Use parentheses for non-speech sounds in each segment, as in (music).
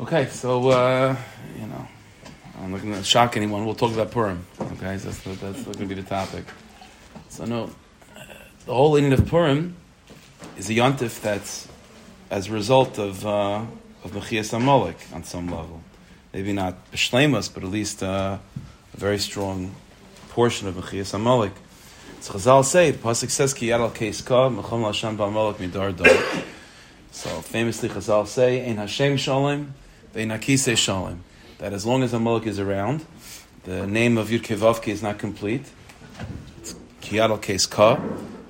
Okay, so uh, you know, I'm not going to shock anyone. We'll talk about Purim. Okay, so that's that's going to be the topic. So no, the whole inyan of Purim is a yontif that's as a result of uh, of Mechias Amalek on some level. Maybe not B'Shlemus, but at least uh, a very strong portion of Mechias Amalek. So Chazal say, the Pasuk says, Ki yad al keis ka, mechom Hashem ba'amalek midar dar. So famously Chazal say, Ein Hashem shalom, ve'en hakisei shalom. That as long as Amalek is around, the name of Yud is not complete. It's Ki yad al ka,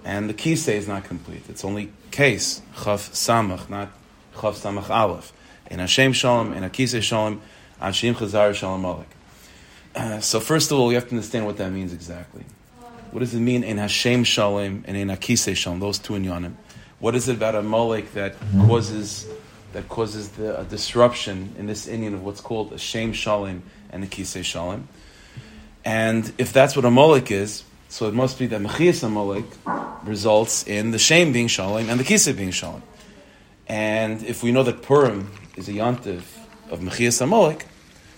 and the kisei is not complete. It's only case, chaf samach, not chaf samach aleph. In Hashem shalom, in Akise shalom, Ashim chazar shalom alek. Uh, so first of all, we have to understand what that means exactly. What does it mean in Hashem shalom and in Akise shalom? Those two in Yonim. What is it about Amalek that causes that causes the disruption in this inyan of what's called a Shem Shalom and a Kisei Shalom? And if that's what Amalek is, so it must be that Mechias Amalek results in the Shem being Shalom and the Kisei being Shalom. And if we know that Purim is a Yontif of Mechias Amalek,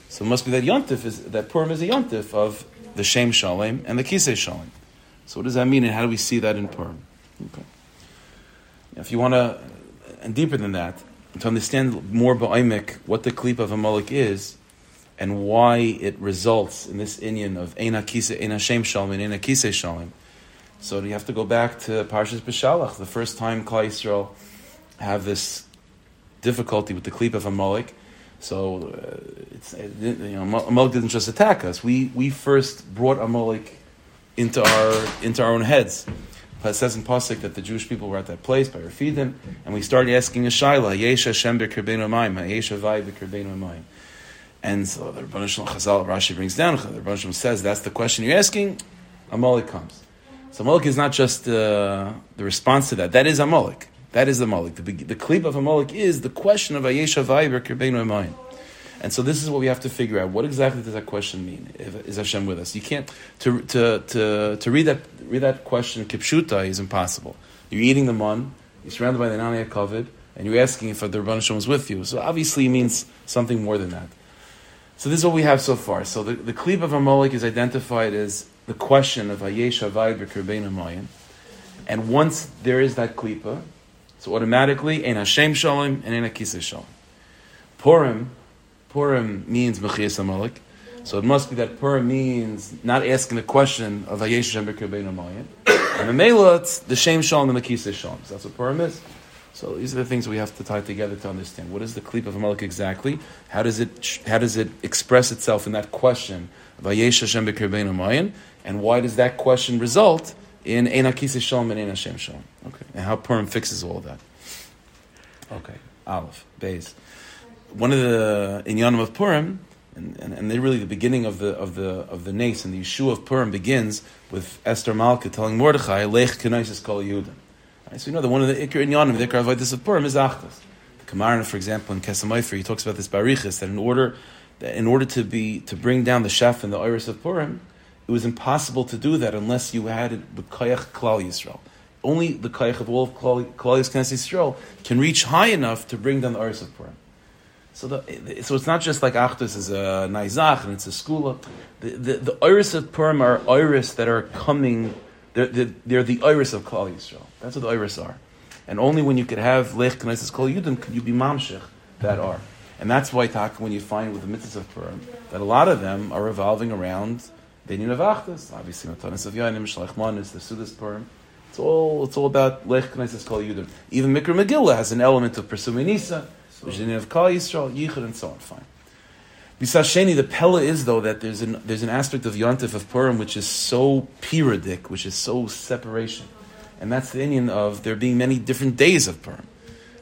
so it must be that Yontif is that Purim is a Yontif of the Shem Shalom and the Kisei Shalom. So what does that mean and how do we see that in Purim? Okay. If you want to, and deeper than that, to understand more ba'imik what the klip of Amalek is, and why it results in this inyan of Ein HaKise, Ein Hashem Shalom, and Ein HaKise Shalom. So you have to go back to Parshas B'Shalach, the first time Klal Yisrael have this difficulty with the klip of Amalek. So uh, it's, you know, didn't just attack us. We, we first brought Amalek into our, into our own heads. It says in Pasuk that the Jewish people were at that place by Rafidim, and we started asking a Shaila, Yesh Hashem b'kirbeinu mayim, Yesh Havai b'kirbeinu mayim. And so the Shalom Chazal, Rashi brings down, the Shalom says, that's the question you're asking, Amalek comes. So Amalek is not just uh, the response to that, that is Amalek. That is Amalek. The, the klip of Amalek is the question of Ayesh Havai b'kirbeinu mayim. And so this is what we have to figure out. What exactly does that question mean? Is Hashem with us? You can't to to to, to read that read that question kipshuta is impossible. You're eating the mun, you're surrounded by the Nani Kovid, and you're asking if the Rebbeinu Shalom is with you. So obviously it means something more than that. So this is what we have so far. So the, the klip of Amalek is identified as the question of Ayesh Havayid B'Kirbein. And once there is that klipa, so automatically, Ein Hashem Shalom and Ein Akisa Shalom. Purim, Purim means Mechias Amalek. So it must be that Purim means not asking the question of Hayesh Hashem B'Kirbein Amayin. And the Mela, it's the Shem Shalom and the Kisei Shalom. So that's what Purim is. So these are the things we have to tie together to understand. What is the klip of Amalek exactly? How does it how does it express itself in that question of Hayesh Hashem B'Kirbein Amayin? And why does that question result in Ein Kisei Shalom and Ein Hashem Shalom? Okay. And how Purim fixes all that. Okay. Aleph, Beis one of the in inyanim of Purim, and, and, and, they're really the beginning of the of the of the nace and the Yeshua of Purim begins with Esther Malka telling Mordechai, "Lech kenaisis kol Yehudim." Right, so you know that one of the ikar inyanim, the ikar avodas of Purim is Achdus. The Kamarna, for example, in Kesamayfer, he talks about this barichas that in order that in order to be to bring down the chef and the iris of Purim, it was impossible to do that unless you had it with Klal Yisrael. Only the Kayach of all of Klal Yisrael can reach high enough to bring down the iris of Purim. So, the, so it's not just like Achdus is a Naizach and it's a skula. The, the, the iris of Purim are iris that are coming, they're, they're, they're the iris of Klal Yisrael. That's what the iris are. And only when you could have Lech Knesses Kol Yudim could you be Mamshech that are. And that's why, Tak, when you find with the mitzvahs of Purim, that a lot of them are revolving around the Inyan of Achdus. Obviously, Matanis of Yanim, Shalach Manis, the Sudas Purim. It's all, it's all about Lech Knesses Kol Yudim. Even Mikra Megillah has an element of pursuing Nisa. Virginia of Kal Yisrael, Yichud, and so on. Fine. Bisasheni, the Pella is though that there's an there's an aspect of Yontif of Purim which is so periodic, which is so separation, and that's the Inyan of there being many different days of Purim.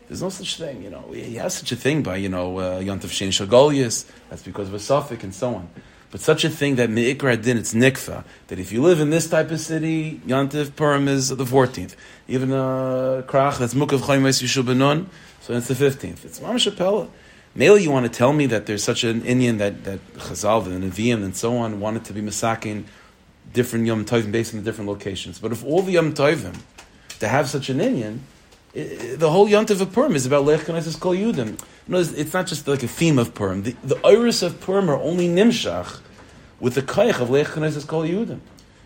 There's no such thing, you know. He has such a thing by you know uh, Yontif Sheni Shagolius. That's because of a suffix and so on. But such a thing that Me'ikra Din, it's Nikfa, that if you live in this type of city, Yontif Purim is the 14th. Even uh, Krach, that's Mukav Chaymes Yishu Benon, so it's the 15th. It's Mamash Apella. Mainly, you want to tell me that there's such an Inyan that, that Chazal and Nevi'im and so on wanted to be Masakin different Yom Tovim based on the different locations. But if all the Yom Tovim, to have such an Inyan, the whole Yontif of Purim is about Lech Knesses Kol Yudim. No, it's, not just like a theme of Purim. The, the iris of Purim are only Nimshach with the Kaich of Lech Knesses Kol Yudim.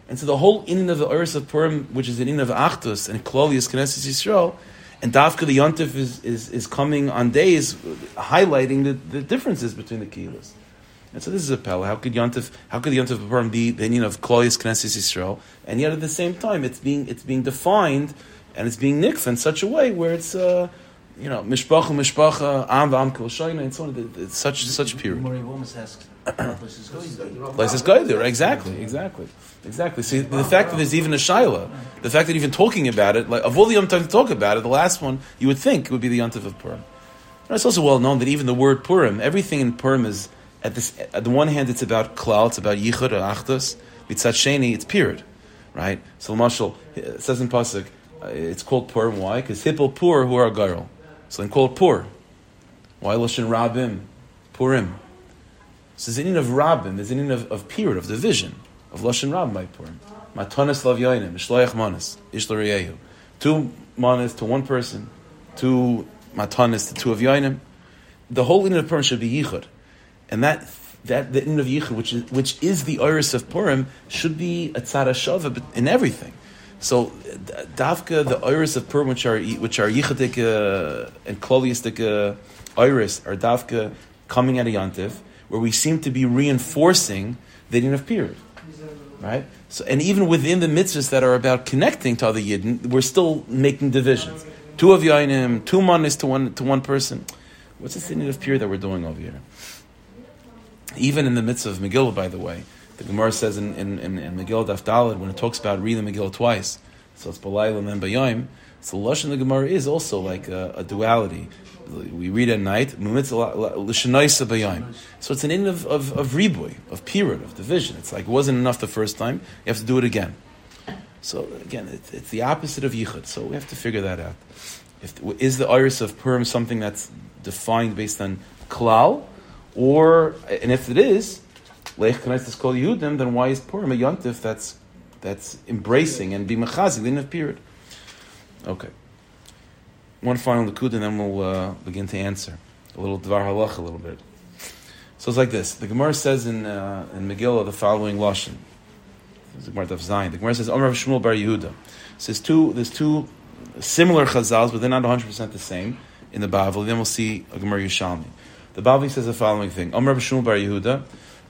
And so the whole in of the iris of Purim, which is an in of Achdus and Klolius Knesses Yisrael, and Dafka the Yontif is, is, is coming on days highlighting the, the differences between the Kehillas. And so this is a pella. How could Yontif, how could the Yontif of Purim be the union of Klolius Knesses Yisrael, and yet at the same time it's being it's being defined and it's being nikfa in such a way where it's uh, you know mishpacha mishpacha am v'am kol and so on. It's such such period. Mori almost asks, (clears throat) this is going Like this guy there, exactly, exactly, exactly. See, the fact that there's even a shaila, the fact that even talking about it, like of all the yom to talk about it, the last one you would think would be the yontif of Purim. And it's also well known that even the word Purim, everything in Purim is at this. At the one hand, it's about klal, it's about yichud or achdus. Mitzat sheni, it's period, right? So Mashal says in pasuk, Uh, it's called Purim. Why? Because hippel pur who are garl. So then call it pur. Why lashon rabim, Purim? So there's an in of Rabbim, there's an in of, of period, of division, of Lashon Rab by Purim. Matanis Lav Yoinim, Mishloach Manas, Ishla Reyehu. Two manas to one person, two matanis to two of Yoinim. The whole in of Purim should be Yichud. And that, that the in of Yichud, which is, which is the iris of Purim, should be a tzara shava in everything. So, Davka, the iris of Purim, which are, which are Yichudik uh, and Kloliistic uh, iris, are Davka coming at a Yantiv, where we seem to be reinforcing the din of period. Right? So, and even within the mitzvahs that are about connecting to other Yidden, we're still making divisions. Two of Yainim, two manis to one, to one person. What's the din of period that we're doing over here? Even in the midst of Megillah, by the way, the Gemara says in, in, in, in Megillah when it talks about reading Megillah twice, so it's Balayla and Bayom, so Lashon the Gemara is also like a, a duality. We read at night. So it's an end of, of, of of period, of division. It's like it wasn't enough the first time, you have to do it again. So again, it's, it's the opposite of yichud. So we have to figure that out. If, is the iris of Purim something that's defined based on klal, or and if it is, leich knesses kol Yehudim, then why is Purim a yontif that's that's embracing and be mechazik the end of period? Okay. One final likud, and then we'll uh, begin to answer a little dvar halach a little bit. So it's like this. The Gemara says in uh, in Megillah the following lashon. The Gemara of Zion. The Gemara says, Omer of Shmuel Bar Yehuda. There's two, there's two similar chazals, but they're not 100% the same in the Bavli. Then we'll see a Gemara Yerushalmi. The Bavli says the following thing. Omer of Shmuel Bar Yehuda.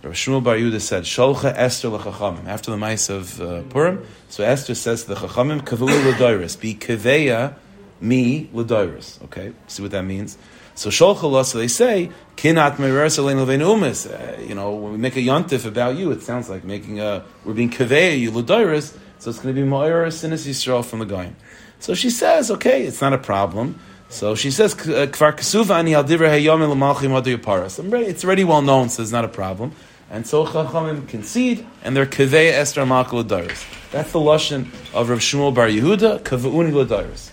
Rabbi Shmuel Bar Yehuda said, Sholcha Esther lechachamim. After the mice of uh, Purim, so Esther says to the chachamim, Kavu l'doiris. Be kaveya me l'doiris. Okay, see what that means? So Sholcha so they say, Kinat meres alein levein umis. Uh, You know, when we make a yontif about you, it sounds like making a, we're being kaveya you l'doiris, so it's going to be Ma'ir Sinis Yisrael from the Goyim. So she says, okay, it's not a problem. So she says, Kfar Kesuva ani al divrei l'malchim adu yaparas. It's already well known, so it's not a problem. And so Chachamim concede, and they're Kavei Esther L'Daris. That's the Lashon of Rav Shmuel Bar Yehuda, Kavu'uni L'Daris.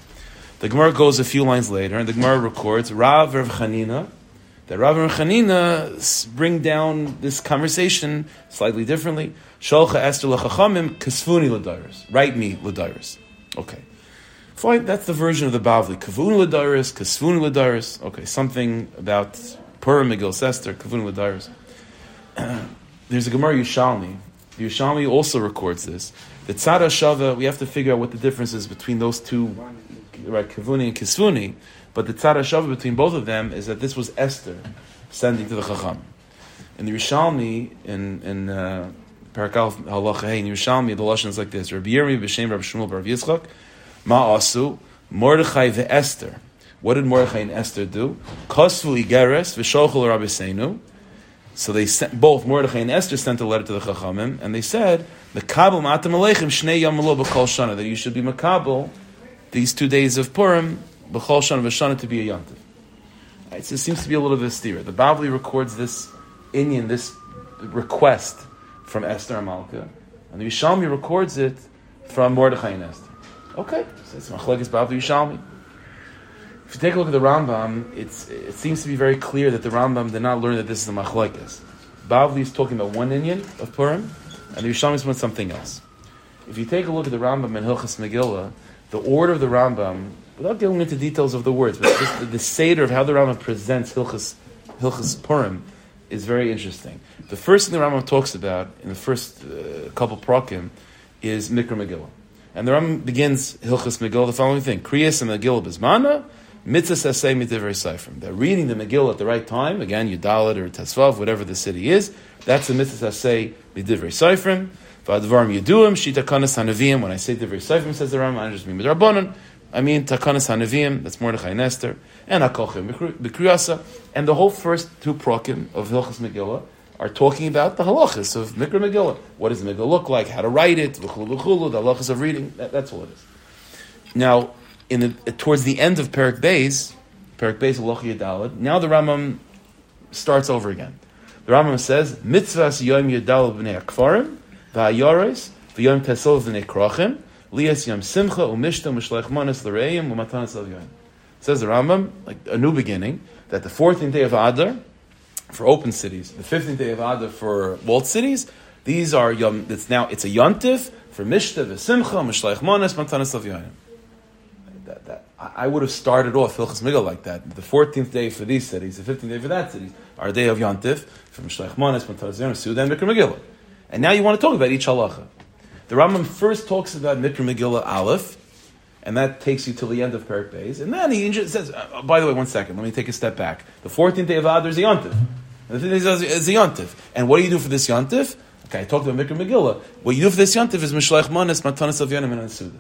The Gemara goes a few lines later, and the Gemara records, Rav Rav Chanina, that Rav and Chanina bring down this conversation slightly differently. Sholcha Esther L'Chachamim, Kasfuni L'Daris. Write me L'Daris. Okay. Fine, that's the version of the Bavli. Kavun L'Daris, Kasfuni L'Daris. Okay, something about Purim Megil Esther, Kavun L'Daris. (clears throat) There's a Gemara Yerushalmi. The Yerushalmi also records this. The Tzara Shava, we have to figure out what the difference is between those two, right, Kavuni and Kisvuni. But the Tzara Shava between both of them is that this was Esther sending to the Chacham. In the Yerushalmi, in, in uh, Parakal Halacha Hey, in Yerushalmi, the Lashon is like this. Rabbi Yirmi b'Shem Rabbi Shmuel Bar Yitzchak, Ma Asu, Mordechai ve'Esther. What did Mordechai and Esther do? Kosvu Igeres v'Shochel Rabbi Seinu. So they sent both Mordechai and Esther sent a letter to the Chachamim, and they said, "Makabel matam aleichem shnei yom b'kol shana." That you should be makabel these two days of Purim b'kol shana v'shana to be a yontiv. Right, so it seems to be a little bit of a. The Bavli records this Inyan, this request from Esther and Malka, and the Yerushalmi records it from Mordechai and Esther. Okay, so it's Machlekes Bavli Yerushalmi. If you take a look at the Rambam, it's, it seems to be very clear that the Rambam did not learn that this is a machlekes. Bavli is talking about one Inyan of Purim, and the is about something else. If you take a look at the Rambam in Hilchas Megillah, the order of the Rambam, without going into details of the words, but just the, the seder of how the Rambam presents Hilchas, Hilchas Purim is very interesting. The first thing the Rambam talks about in the first uh, couple prokim is Mikra Megillah. And the Rambam begins Hilchas Megillah the following thing: Kriyas and Megillah Bismana, Mitzvah Sasei Midivrei Seifrim. They're reading the Megillah at the right time. Again, Yudalit or Tesvav, whatever the city is. That's the Mitzvah Sasei Midivrei Seifrim. V'advarim Yeduim Shita Kanas Hanavim. When I say Divrei Seifrim, says the Rambam, I just mean Midrabanan. I mean Takanas Hanavim. That's Mordechai and Esther and Hakochim B'Kriyasa. And the whole first two prokim of Hilchas Megillah are talking about the halachas of Mikra Megillah. What does the Megillah look like? How to write it? The halachas of reading. That, that's all it is. Now, in the, towards the end of Perik Beis, Perik Beis Halacha Yadalad, now the Rambam starts over again. The Rambam says, Mitzvahs Yom Yadal b'nei Akfarim, V'ayores, V'yom Tesol b'nei Krachim, Lias Yom Simcha, Umishta, Mishleich Manas, L'reim, U'matanas Al. Says the Rambam, like a new beginning, that the 14th day of Adar, for open cities, the 15th day of Adar for walled cities, these are yom, it's now, it's a yontif for Mishta, V'simcha, Mishleich Manas, Matanas Al. That, that, I would have started off Hilchas Migdal like that. The 14th day for these cities, the 15th day for that city, our day of Yontif, from Mishleich Manas, Matanas Al Yom, Suda, and Mikra Megillah. And now you want to talk about each halacha. The Rambam first talks about Mikra Megillah Aleph, and that takes you till the end of Perik Beis. And then he says, uh, by the way, one second, let me take a step back. The 14th day of Adar is. And the 15th day is Yontif. And what do you do for this Yontif? Okay, I talked about Mikra Megillah. What you do for this Yontif is Mishleich Manas, Matanas of Yonim, and Suda.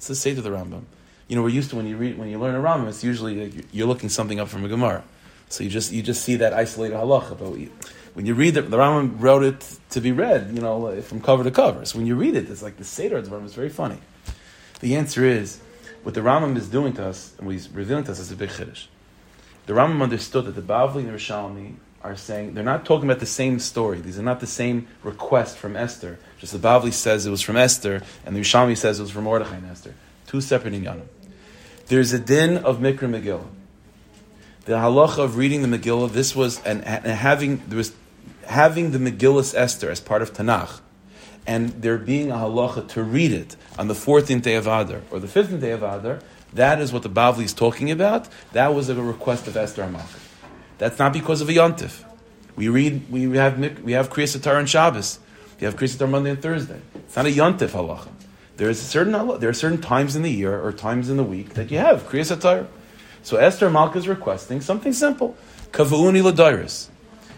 What's the, say to the Rambam? You know, we're used to when you read, when you learn a Rambam, it's usually like you're looking something up from a Gemara. So you just, you just see that isolated halacha. But when you read it, the Rambam wrote it to be read, you know, from cover to cover. So when you read it, it's like the Seder of the Rambam is very funny. The answer is, what the Rambam is doing to us, and what he's revealing to us, is a big chiddush. The Rambam understood that the Bavli and the Yerushalmi are saying, they're not talking about the same story. These are not the same request from Esther. Just the Bavli says it was from Esther, and the Yerushalmi says it was from Mordechai and Esther. Two separate inyanim. There's a din of Mikra Megillah. The halacha of reading the Megillah, this was, and, and having, there was having the Megillus Esther as part of Tanakh, and there being a halacha to read it on the 14th day of Adar or the 15th day of Adar, that is what the Bavli is talking about. That was a request of Esther Amalek. That's not because of a yontif. We read, we have we have Kriyas Satar and Shabbos. We have Kriyas Satar Monday and Thursday. It's not a yontif halacha. There is a certain there are certain times in the year or times in the week that you have Kriyas Satar. So Esther Malka is requesting something simple: Kavuuni Ladiris,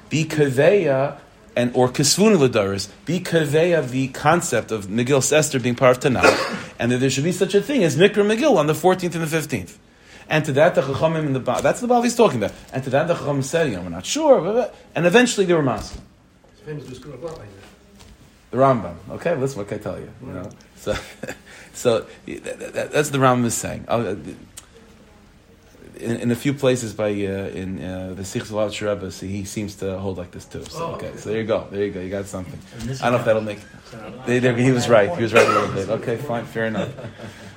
be kaveya and or kisvun l'daris, be kaveya the concept of Megillah Esther being part of Tanakh, (coughs) and that there should be such a thing as Mikra Megillah on the 14th and the 15th. And to that the Chachamim in the that's the Baal he's talking about. And to that the Chachamim said, you know, we're not sure, and eventually they were masking. The Rambam. Okay, listen, what can I tell you? You know, so, (laughs) so that, that, that's the Rambam is saying. Uh, in, in, a few places by uh, in uh, the Sikhs of Rebbe, so he seems to hold like this too. So, Oh, okay, so there you go, there you go, you got something. I don't know if that'll make. They, they, he was right. He was right a little bit. Okay, fine, fair enough.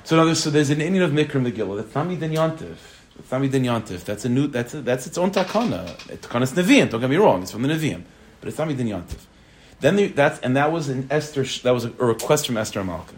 So now there's, so there's an Inyan of Mikra Megillah. That's not Midin Yontif. It's not Midin Yontif. That's a new. That's a, that's its own takana. Takana's Nevi'im. Don't get me wrong. It's from the Nevi'im, but it's not Midin Yontif. Then the, that's and that was an Esther. That was a, a request from Esther Malka.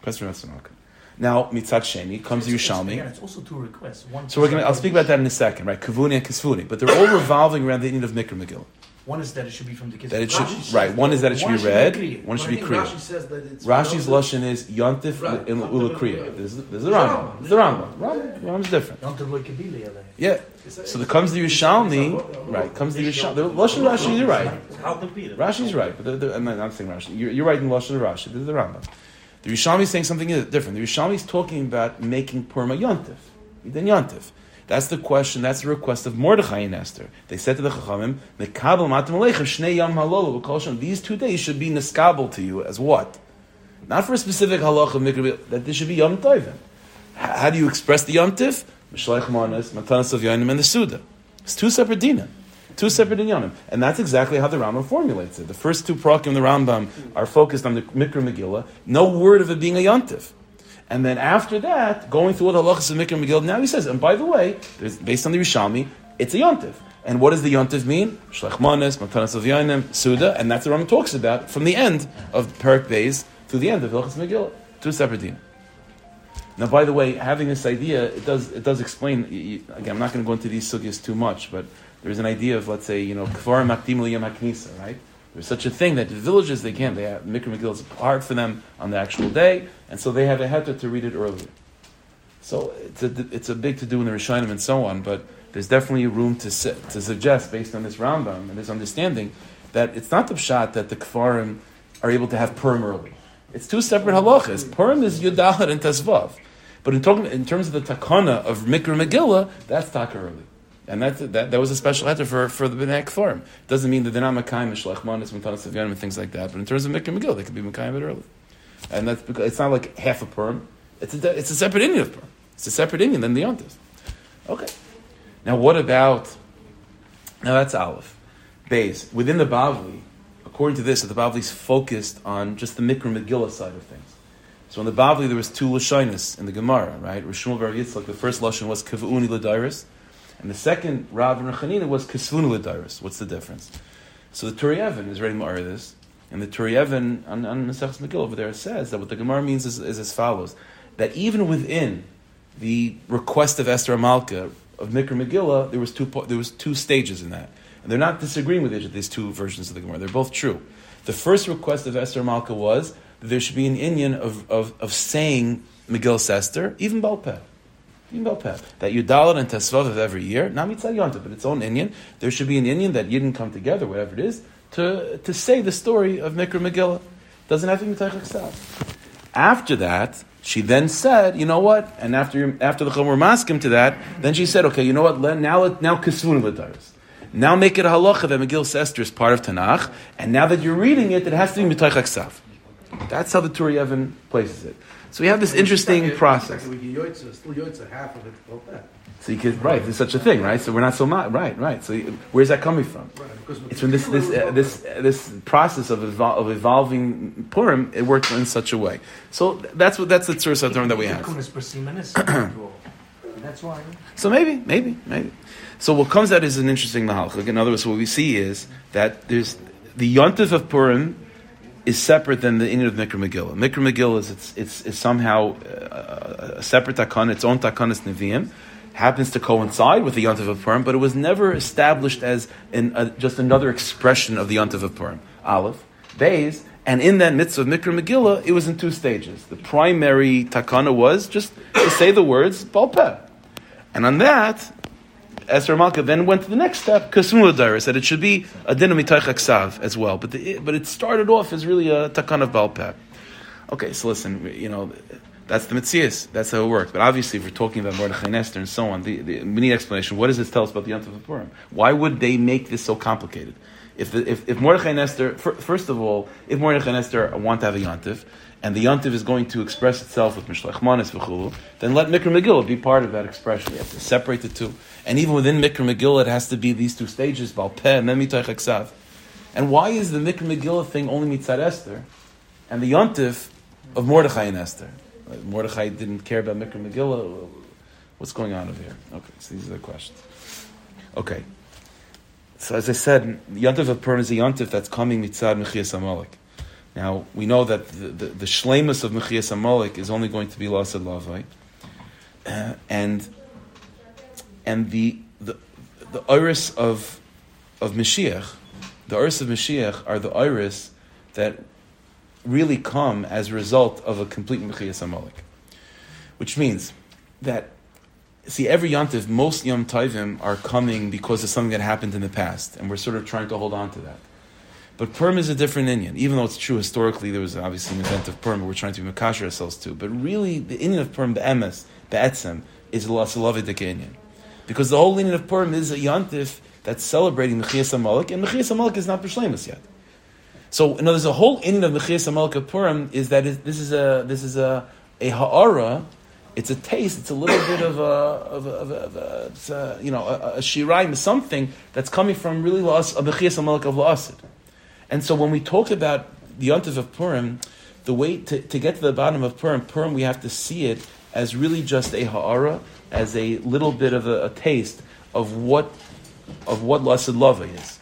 Request from Esther Malka. Now Mitzat Sheni comes to It's- it's- Yerushalmi. again, It's also two requests. One So we're gonna. I'll speak about that in a second, right? Kavuni and Kisvuni, but they're all (coughs) revolving around the Inyan of Mikra Megillah. One is that it should be from the kids. That it should- Rashi right, one is that it should be read, Kriya. one should be Kriya. Rashi says that it's Rashi's lashon is yontif Right. in ulakriya. Ulakriya. This is this is the Rambam. This is the Rambam. Rambam. Rambam's different. Don't do like Kabili, Ale. Yeah. So the comes the Yerushalmi, right? Comes the Yerushalmi. The lashon Rashi, you're right. How to beat it? Rashi's right, but the, the, I'm not saying Rashi. You're, you're right in lashon Rashi. This is the Rambam. The Yerushalmi is saying something different. The Yerushalmi is talking about making Purma yontif, then yontif. That's the question. That's the request of Mordechai and Esther. They said to the Chachamim, "Mekabel matam aleichem shnei yam halol v'kol. These two days should be niskabel to you as what? Not for a specific halacha that this should be yom tovim. How do you express the yom tiv? Mishleich manas, matanas of yonim, and the suda. It's two separate dinim. Two separate inyanim. And that's exactly how the Rambam formulates it. The first two prakim the Rambam are focused on the Mikra Megillah. No word of it being a yontif. And then after that, going through all the halachas of Mikra Megillah, now he says, and by the way, based on the Yerushalmi, it's a yontif. And what does the yontif mean? Shlech manas, matanas of yonim, suda, and that's what Rambam talks about from the end of Perak Beis to the end of Hilchas Megillah. Two separate dinim. Now, by the way, having this idea, it does it does explain. Again, I'm not going to go into these sugyas too much, but there's an idea of let's say you know kvar makdim liyam right? There's such a thing that the villages they can't. They have mikra megillah is hard for them on the actual day, and so they have a heter to read it earlier. So it's a it's a big to do in the Rishonim and so on, but there's definitely room to su- to suggest based on this Rambam and this understanding that it's not the pshat that the kfarim are able to have Purim early. It's two separate halachas. Purim is Yudalad and Tesvav. But in, talking, in terms of the takana of Mikra Megillah, that's taka early. And that's, that, that was a special heter for, for the B'nai Kfarim. Doesn't mean that they're not Makayim, Mishlech Manis, Mutanas Avyanim, and things like that. But in terms of Mikra Megillah, they could be Makayim it early. And that's because it's not like half a perm. It's a, it's a separate Inyan of Purim. It's a separate Inyan than the Yontif. Okay. Now what about, now that's Aleph. Bays. Within the Bavli, according to this, the Bavli's focused on just the Mikra Megillah side of things. So in the Bavli, there was two Lashonis in the Gemara, right? Rishon Bar Yitzchak, the first Lashon was Kavuni Ladiris, and the second Rav and Rechanina was Kasvuni Ladiris. What's the difference? So the Turei Even is ready to this, and the Turei Even on, on Maseches Megillah over there says that what the Gemara means is, is as follows: that even within the request of Esther Amalka of Mikra Megillah, there was two there was two stages in that, and they're not disagreeing with each of these two versions of the Gemara. They're both true. The first request of Esther Amalka was that there should be an Inyan of, of, of saying Megillah Esther, even Balpeh. Even you That Yudalit and Tesvav of every year, not Yontif, but its own Inyan. There should be an Inyan that Yidden come together, whatever it is, to, to say the story of Mikra Megillah. Doesn't have to be Mitayach. After that, she then said, you know what? And after after the Chomor maskim to that, then she said, okay, you know what? Now now Kisvun Ladaris. Now make it a halacha that Megillah Esther is part of Tanakh, and now that you're reading it, it has to be Mitayach Ksav. That's how the Turei Even places it. So we have this interesting process. Of. So you could, right, there's such a thing, right? So we're not so ma- right, right. So where's that coming from? It's from this this uh, this uh, this process of evol- of evolving Purim. It works in such a way. So that's what that's the Tzur Satorim that we have. That's why. So maybe, maybe, maybe. So what comes out is an interesting mahalch. In other words, what we see is that there's the yontif of Purim is separate than the Inyan of Mikra Megillah. Mikra Megillah is it's, it's, it's somehow uh, a separate takana, its own takanas neviim, happens to coincide with the yontif of Purim, but it was never established as an, uh, just another expression of the yontif of Purim. Aleph, Bays, and in that mitzvah of Mikra Megillah, it was in two stages. The primary takana was just to say the words Balpeh. And on that, Esther Malka then went to the next step, Kasmula Dairis, that it should be a din of Aksav as well. But, the, but it started off as really a takan of Balpeh. Okay, so listen, you know, that's the Mitzias. That's how it works. But obviously, if we're talking about Mordechai and and so on, the, the, we need explanation. What does this tell us about the Yom Tov Purim? Why would they make this so complicated? If, if, if Mordechai and Esther, fir- first of all, if Mordechai and Esther want to have a Yontif, and the Yontif is going to express itself with Mishlech Manis v'chulu, then let Mikra Megillah be part of that expression. You have to separate the two. And even within Mikra Megillah, it has to be these two stages, Balpeh and then Mitaych Aksav. And why is the Mikra Megillah thing only Mitzad Esther, and the Yontif of Mordechai and Esther? Mordechai didn't care about Mikra Megillah. What's going on over here? Okay, so these are the questions. Okay. So as I said, Yontif of Purim is a Yontif that's coming Mitzad Mechias Amalek. Now, we know that the, the, the shlemus of Mechias Amalek is only going to be Lasad Lavai. Uh, and and the, the, the iris of, of Mashiach, the iris of Mashiach are the iris that really come as a result of a complete Mechias Amalek. Which means that, see, every Yontif, most Yom Tovim are coming because of something that happened in the past, and we're sort of trying to hold on to that. But Purim is a different Inyan. Even though it's true historically, there was obviously an event of that we're trying to be Makasher ourselves to. But really, the Inyan of Purim, the Emes, the Etzem, is the Lasalavidik Inyan. Because the whole Inyan of Purim is a Yantif that's celebrating Mechias Amalek, and Mechias Amalek is not B'Shlemus yet. So, in other words, the whole Inyan of Mechias Amalek of Purim is that it, this is a this is a a ha'ara. It's a taste. It's a little bit of a of a, of a, of a, a you know a, a shiraim, something that's coming from really La'as- a Mechias Amalek of La'asid. And so when we talk about the Yontif of Purim, the way to, to get to the bottom of Purim, Purim, we have to see it as really just a ha'ara, as a little bit of a, a taste of what of what Lasad Lava is.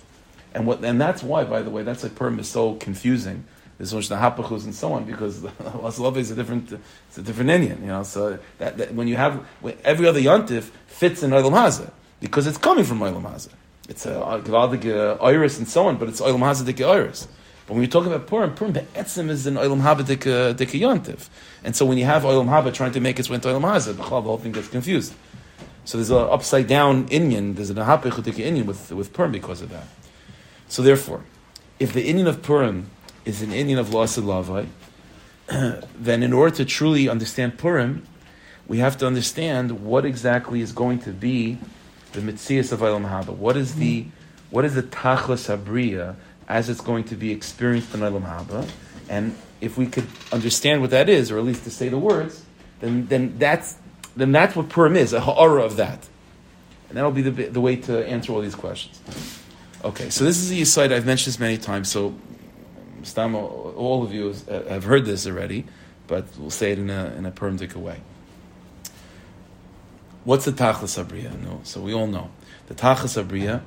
And what and that's why, by the way, that's why Purim is so confusing. there's so much Nahapachus and so on, because (laughs) Love is a different, it's a different Inyan, you know, so that, that when you have, when every other Yontif fits in Olam because it's coming from Olam Hazeh. It's a Gvaldig uh, Iris and so on, but it's Olam Hazeh Dik Iris. But when you talk about Purim, Purim Be'etzim is an Olam Haba Dik uh, Dik Yontif. And so when you have Olam Haba trying to make its way into Olam Hazeh, the whole thing gets confused. So there's an upside down Inyan, there's an Ahapechudik Inyan with, with Purim because of that. So therefore, if the Inyan of Purim is an Inyan of Loss and Lavai, (clears throat) then in order to truly understand Purim, we have to understand what exactly is going to be the Mitzias of Olam Haba. What is the what is the Tachlis Abriya as it's going to be experienced in Olam Haba? And if we could understand what that is, or at least to say the words, then then that's then that's what Purim is, a ha'ara of that. And that'll be the, the way to answer all these questions. Okay, so this is the site I've mentioned this many times, so Stam, all of you have heard this already, but we'll say it in a, in a Purimdik way. What's the Tachlis Abriya? No, so we all know. The Tachlis Abriya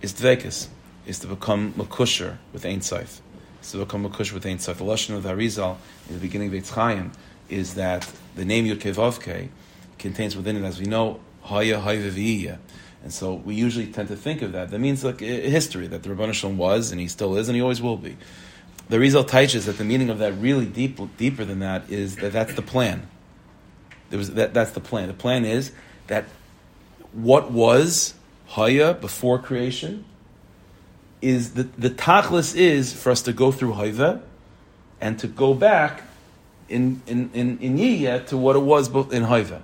is Dvekis, is to become Makusher with Ein Seif. Is to become Makusher with Ein Seif. The Lashon of the Arizal in the beginning of Eitz Chaim is that the name Yud Kevavke contains within it, as we know, Haya Hayvaviyya. And so we usually tend to think of that. That means like history that the Rabban Shalom was, and he still is, and he always will be. The Rizal teaches that the meaning of that really deep, deeper than that is that that's the plan. There was that, that's the plan. The plan is that what was Haya before creation is the, the tachlis is for us to go through Haiva and to go back in in in, in to what it was in Haiva.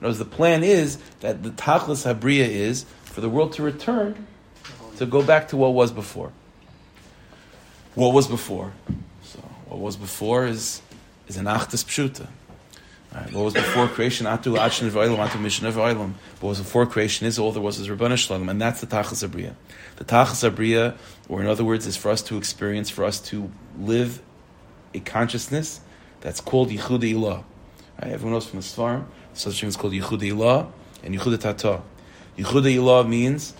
Because the plan is that the Tachlis Habriya is for the world to return to go back to what was before. What was before? So what was before is is an Achtas Pshuta. Right, what was before creation? Atu Achin V'Olam, Atu Mishin V'Olam. What was before creation is all there was is Rabbana Shalom, and that's the Tachlis Abriya. The Tachlis Abriya, or in other words, is for us to experience, for us to live a consciousness that's called Yichud Ilah. Right, everyone knows from the Svarim, such thing is called Yichud Ilah and Yichud Tata. Yichud Ilah means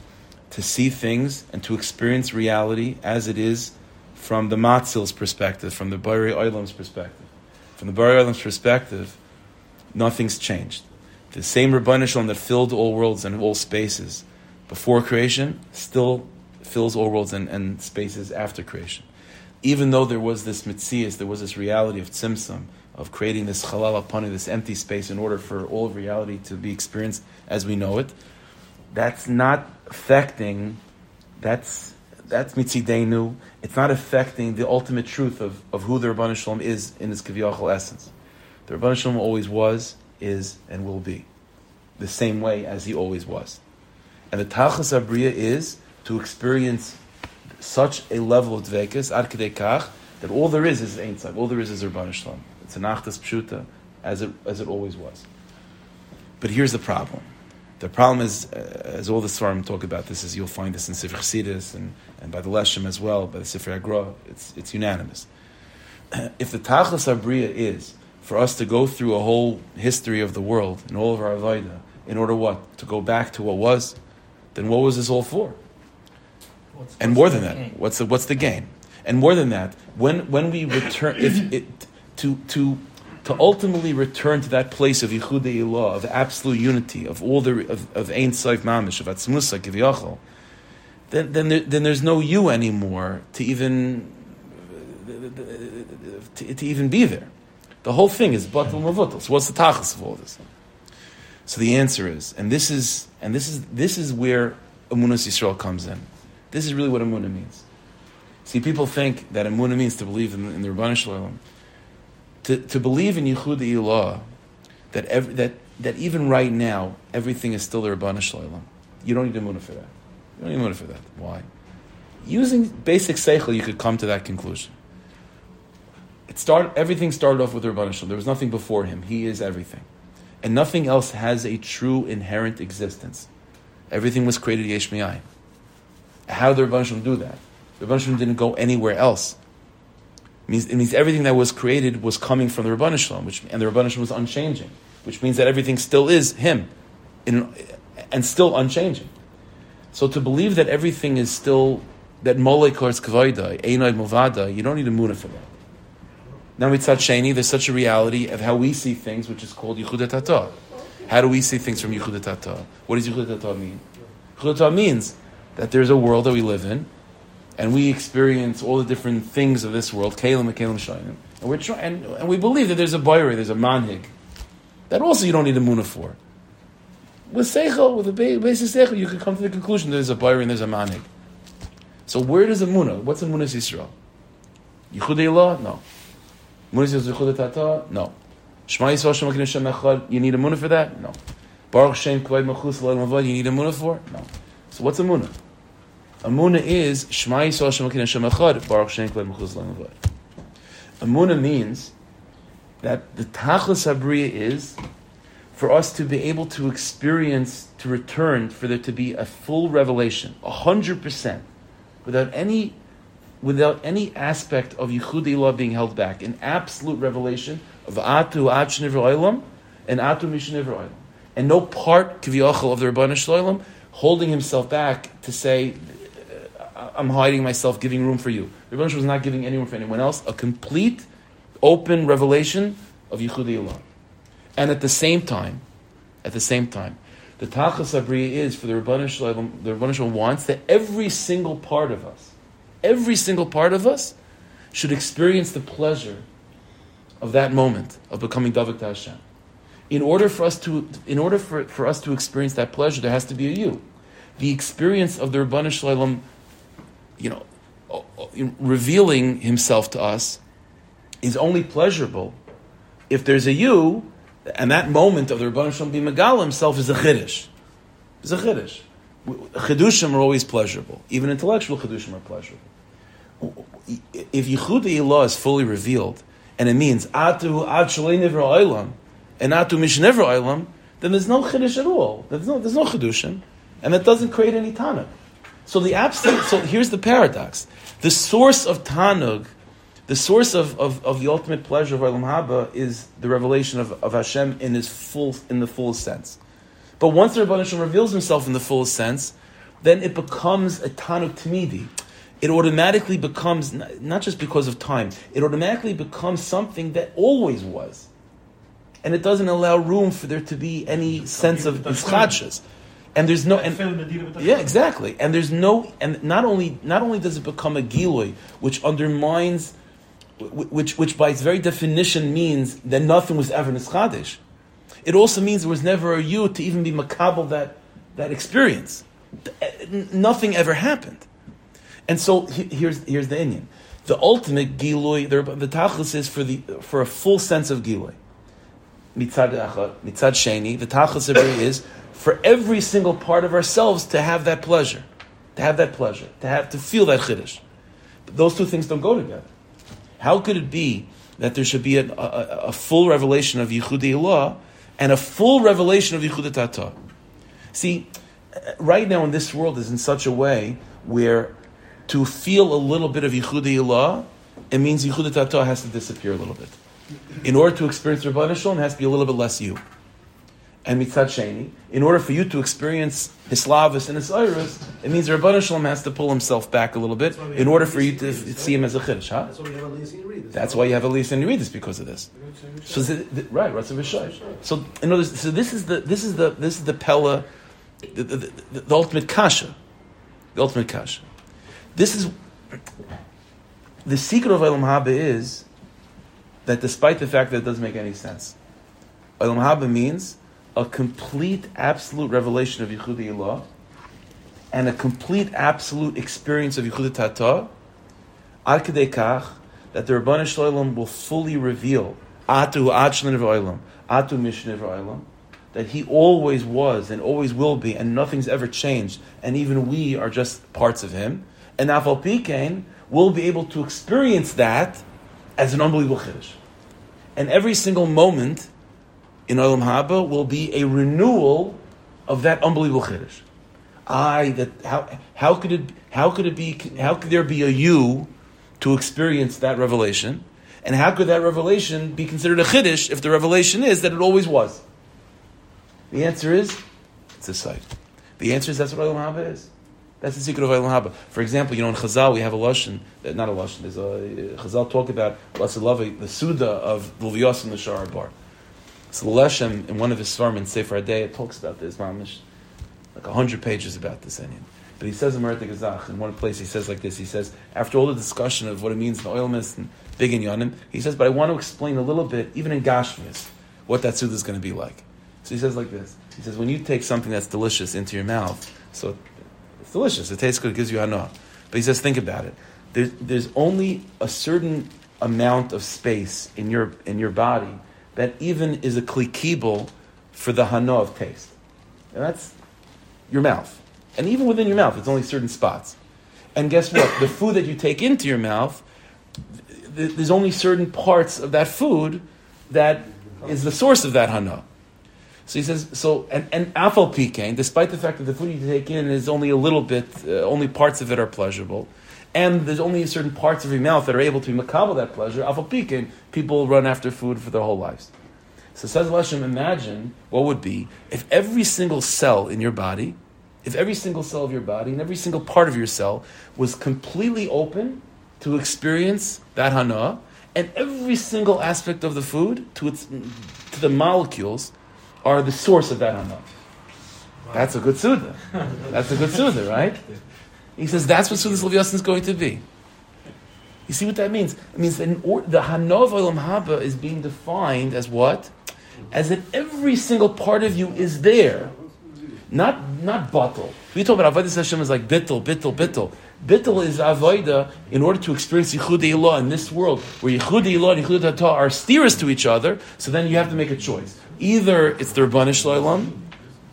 to see things and to experience reality as it is from the Matzil's perspective, from the Bari Olam's perspective. From the Bari Olam's perspective, nothing's changed. The same Rabbanah Shalom that filled all worlds and all spaces before creation still fills all worlds and, and spaces after creation. Even though there was this mitzias, there was this reality of tzimtzum, of creating this halal apani, this empty space, in order for all of reality to be experienced as we know it, that's not affecting, that's that's mitzidenu. It's not affecting the ultimate truth of, of who the Rabban Shalom is in its kaviyachal essence. The Rabban Shalom always was, is, and will be, the same way as he always was. And the Tachas Abriya is to experience such a level of dvekas, ad that all there is is Ein All there is is Rabban Shalom. It's an achtas pshuta, as it, as it always was. But here's the problem. The problem is, uh, as all the Svarim talk about this, is you'll find this in Sifr Chassidus and, and by the Leshem as well, by the Sifr Agra, it's, it's unanimous. (clears throat) If the Tachlis Abriya is for us to go through a whole history of the world and all of our Avodah, in order what? To go back to what was, then what was this all for? What's, and what's more than that, what's the, what's the gain? And more than that, when, when we return, if it, to, to, to ultimately return to that place of Yichud Ilah, of absolute unity, of all the, of, of Ein Saif Mamish, of Atzmusa, Kiviyachal, then, then, there, then there's no you anymore to even, to, to even be there. The whole thing is batal mavutal. So what's the tachas of all this? So the answer is, and this is, and this is, this is where Amunas Yisrael comes in. This is really what Amunah means. See, people think that Amunah means to believe in, in the Rabbanu Shalom to, to believe in Yichud Ilah, that, every, that, that even right now, everything is still the Rabbana Shalom, you don't need a munah for that. You don't need a munah for that. Why? Using basic seichel, you could come to that conclusion. It started, everything started off with the Rabbana Shalom. There was nothing before him. He is everything. And nothing else has a true inherent existence. Everything was created yesh How did the Rabbana Shalom do that? The Rabbana Shalom didn't go anywhere else. It means, it means everything that was created was coming from the Rabban Shalom, which and the Rabban Shalom was unchanging, which means that everything still is Him, in, and still unchanging. So to believe that everything is still that molek or kavaida, einay movada, you don't need a muna for that. Now mitzat sheni, there's such a reality of how we see things, which is called yichud tata. How do we see things from yichud tata? What does yichud tata mean? Yichud tata means that there's a world that we live in, and we experience all the different things of this world, kalim and kalim shayim, and we believe that there's a bayri, there's a manhig, that also you don't need a munah for. With seichel, with a basic seichel, you can come to the conclusion that there's a bayri and there's a manhig. So where does a munah? What's a munah Yisrael? Yichud? No. Munah Yisrael Yichud Tata? No. Shema Yisrael Shem Hashem Echad? You need a munah for that? No. Baruch Shem Kvayt Machus Lal Mavad? You need a munah for? No. So what's a munah? A munah is Shema Yisrael Shem Hashem Echad? Baruch Shem Kvayt Machus Lal Mavad. A munah means that the Tachlis Habriya is for us to be able to experience, to return, for there to be a full revelation, a hundred percent, without any, without any aspect of Yichud Ilah being held back, an absolute revelation of Atu Ach Olam and Atu Mishnivra Olam, and no part Kiviyachal of the Rabbanu Shalom holding himself back to say, uh, "I'm hiding myself, giving room for you." The Rabbanu was not giving any room for anyone else. A complete, open revelation of Yichud Ilah. And at the same time, at the same time, the Tachas Abriya is for the Rabbanu Shalom, the Rabbanu Shalom wants that every single part of us, every single part of us, should experience the pleasure of that moment of becoming Davik to Hashem. In order for us to, in order for, for us to experience that pleasure, there has to be a you. The experience of the Rabbanu Shalom, you know, revealing himself to us is only pleasurable if there's a you and that moment of the Rebbeinu Shalom being Megal himself is a chiddush. It's a chiddush. Chidushim are always pleasurable. Even intellectual chidushim are pleasurable. If Yichud Ilah is fully revealed, and it means Atu Ad Nivra Olam, and Atu Mish Olam, then there's no chiddush at all. There's no, there's no chidushim, and that doesn't create any tanug. So the absolute. So here's the paradox: the source of tanug the source of, of, of, the ultimate pleasure of Olam Haba is the revelation of, of Hashem in his full in the fullest sense. But once the Rebbeinu Hashem reveals himself in the fullest sense, then it becomes a tanuk tamidi. It automatically becomes not just because of time. It automatically becomes something that always was, and it doesn't allow room for there to be any sense of ischadshas. And there's no, and, yeah, exactly. And there's no, and not only not only does it become a gilui, which undermines which, which by its very definition means that nothing was ever nischadish. It also means there was never a you to even be makabel that, that experience. Nothing ever happened. And so here's, here's the Inyan. The ultimate gilui, the, the tachlis is for, the, for a full sense of gilui. Mitzad echad, mitzad sheni, the tachlis is for every single part of ourselves to have that pleasure, to have that pleasure, to have to feel that chiddush. But those two things don't go together. How could it be that there should be a, a, a full revelation of Yichud law and a full revelation of Yichud Tata? See, uh, right now in this world is in such a way where to feel a little bit of Yichud law, it means Yichud Tata has to disappear a little bit. In order to experience Rabbanah Shalom, it has to be a little bit less you and mitzat sheni, in order for you to experience Hislavis and Hisiris, it means Rabbanah Shalom has to pull himself back a little bit in order for you to see him as a chiddush. Huh? That's why you have Elise That's why you have and This because of this. So the, the, right, Ratzav So in other so this is the this is the this is the pella, the, the, the, the ultimate kasha, the ultimate kasha. This is the secret of Olam Haba is that despite the fact that it doesn't make any sense, Olam Haba means a complete, absolute revelation of Yichud Ilah and a complete, absolute experience of Yichud Tata, ad that the Rabbanu Shalom will fully reveal Atu Achlin Olam, Atu Mishneh Olam, that he always was and always will be, and nothing's ever changed, and even we are just parts of him. And Afal Pikain will be able to experience that as an unbelievable chiddush. And every single moment in Olam Haba will be a renewal of that unbelievable chiddush. I that how how could it how could it be how could there be a you to experience that revelation, and how could that revelation be considered a chiddush if the revelation is that it always was? The answer is it's a sight. The answer is that's what Olam Haba is. That's the secret of Olam Haba. For example, you know in Chazal we have a lashon, not a lashon. There's a Chazal talk about the Suda of Levios and the Shar Bar. So Leshem in one of his svarim in Sefer Adei talks about this, mamish, like hundred pages about this Inyan. But he says in Meretz Gazach, in one place he says like this, he says, after all the discussion of what it means in the oil mist and big in Yonim, he says, but I want to explain a little bit, even in Gashmias, what that Suda is going to be like. So he says like this, he says, when you take something that's delicious into your mouth, so it's delicious, it tastes good, it gives you hana. But he says, think about it. There's, there's only a certain amount of space in your, in your body that even is a klikibel for the hana of taste. And that's your mouth. And even within your mouth, it's only certain spots. And guess what? the food that you take into your mouth, there's only certain parts of that food that is the source of that hana. So he says, so, and, and afal pikain, despite the fact that the food you take in is only a little bit, uh, only parts of it are pleasurable, and there's only certain parts of your mouth that are able to be makabel that pleasure, afal pikain, people run after food for their whole lives. So says Hashem, imagine what would be if every single cell in your body if every single cell of your body and every single part of your cell was completely open to experience that hana, and every single aspect of the food to its to the molecules are the source of that hana. That's a good suda. That's a good suda, right? (laughs) He says that's what Sudas Leviathan is going to be. You see what that means? It means that or, the Hana of Olam Haba is being defined as what? As that every single part of you is there not not batal. We talk about avodah Hashem is like bittel, bittel, bittel. Bittel is avodah in order to experience yichud ilah in this world, where yichud ilah and yichud hatah are steers to each other. So then you have to make a choice. Either it's the Rabbanu Shalom,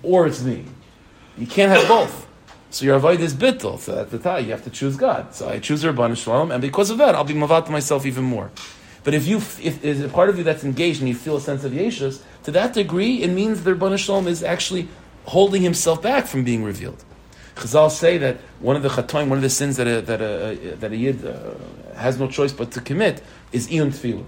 or it's me. You can't have both. So your avoid is bittel. So at the time you have to choose God. So I choose the Rabbanu Shalom, and because of that, I'll be mavat myself even more. But if you, if there's a part of you that's engaged and you feel a sense of yeshus, to that degree, it means the Rabbanu Shalom is actually holding himself back from being revealed. Chazal say that one of the chatoim, one of the sins that a, that a, that a yid uh, has no choice but to commit is iyun tefillah.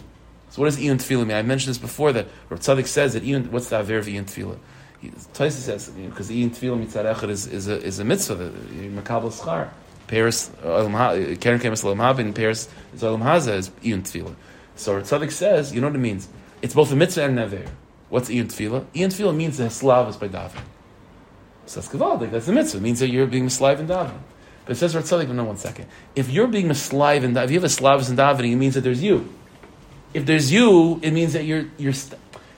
So what does iyun tefillah mean? I mentioned this before that Rav Tzadik says that iyun, what's the aver of iyun tefillah? Taisa says because iyun tefillah mitzad is, is, a, is a mitzvah, makabel schar. Paris, Karen Kemas Olam Haba, Paris is Olam Haza is iyun tefillah. So Rav Tzadik says, you know what it means? It's both a mitzvah and an. What's iyun tefillah? Iyun tefillah means the slavas by davening. So that's Gavaldik, that's the mitzvah. It means that you're being mislive and davening. But it says Ratzadik, but no, one second. If you're being mislive and if you have a slavas and davening, it means that there's you. If there's you, it means that you're, you're